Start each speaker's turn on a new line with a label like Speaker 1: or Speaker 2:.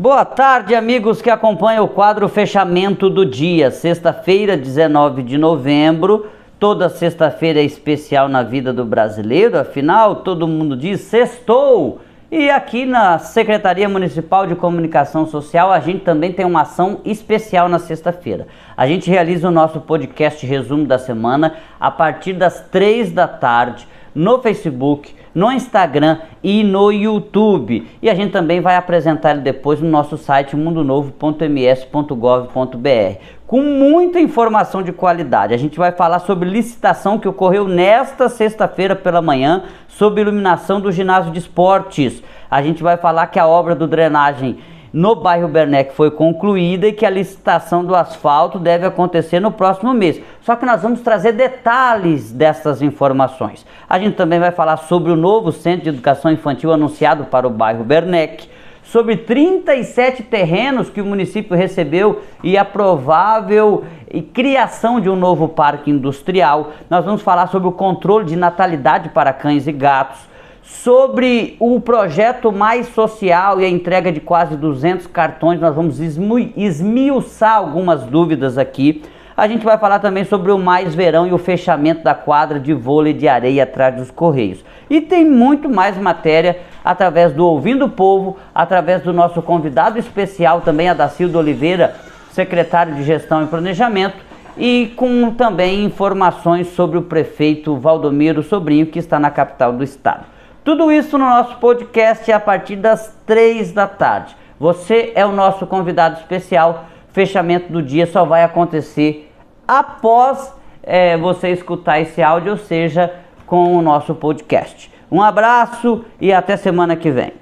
Speaker 1: Boa tarde, amigos que acompanham o quadro Fechamento do Dia, sexta-feira, 19 de novembro. Toda sexta-feira é especial na vida do brasileiro, afinal, todo mundo diz sextou. E aqui na Secretaria Municipal de Comunicação Social, a gente também tem uma ação especial na sexta-feira. A gente realiza o nosso podcast resumo da semana a partir das três da tarde no Facebook, no Instagram e no YouTube. E a gente também vai apresentar ele depois no nosso site mundonovo.ms.gov.br, com muita informação de qualidade. A gente vai falar sobre licitação que ocorreu nesta sexta-feira pela manhã sobre iluminação do ginásio de esportes. A gente vai falar que a obra do drenagem no bairro Bernec foi concluída e que a licitação do asfalto deve acontecer no próximo mês. Só que nós vamos trazer detalhes dessas informações. A gente também vai falar sobre o novo centro de educação infantil anunciado para o bairro Bernec, sobre 37 terrenos que o município recebeu e a provável criação de um novo parque industrial. Nós vamos falar sobre o controle de natalidade para cães e gatos Sobre o projeto mais social e a entrega de quase 200 cartões, nós vamos esmiuçar algumas dúvidas aqui. A gente vai falar também sobre o Mais Verão e o fechamento da quadra de vôlei de areia atrás dos Correios. E tem muito mais matéria através do Ouvindo o Povo, através do nosso convidado especial também, a Dacildo Oliveira, secretário de Gestão e Planejamento, e com também informações sobre o prefeito Valdomiro Sobrinho, que está na capital do estado. Tudo isso no nosso podcast a partir das três da tarde. Você é o nosso convidado especial. Fechamento do dia só vai acontecer após é, você escutar esse áudio, ou seja, com o nosso podcast. Um abraço e até semana que vem.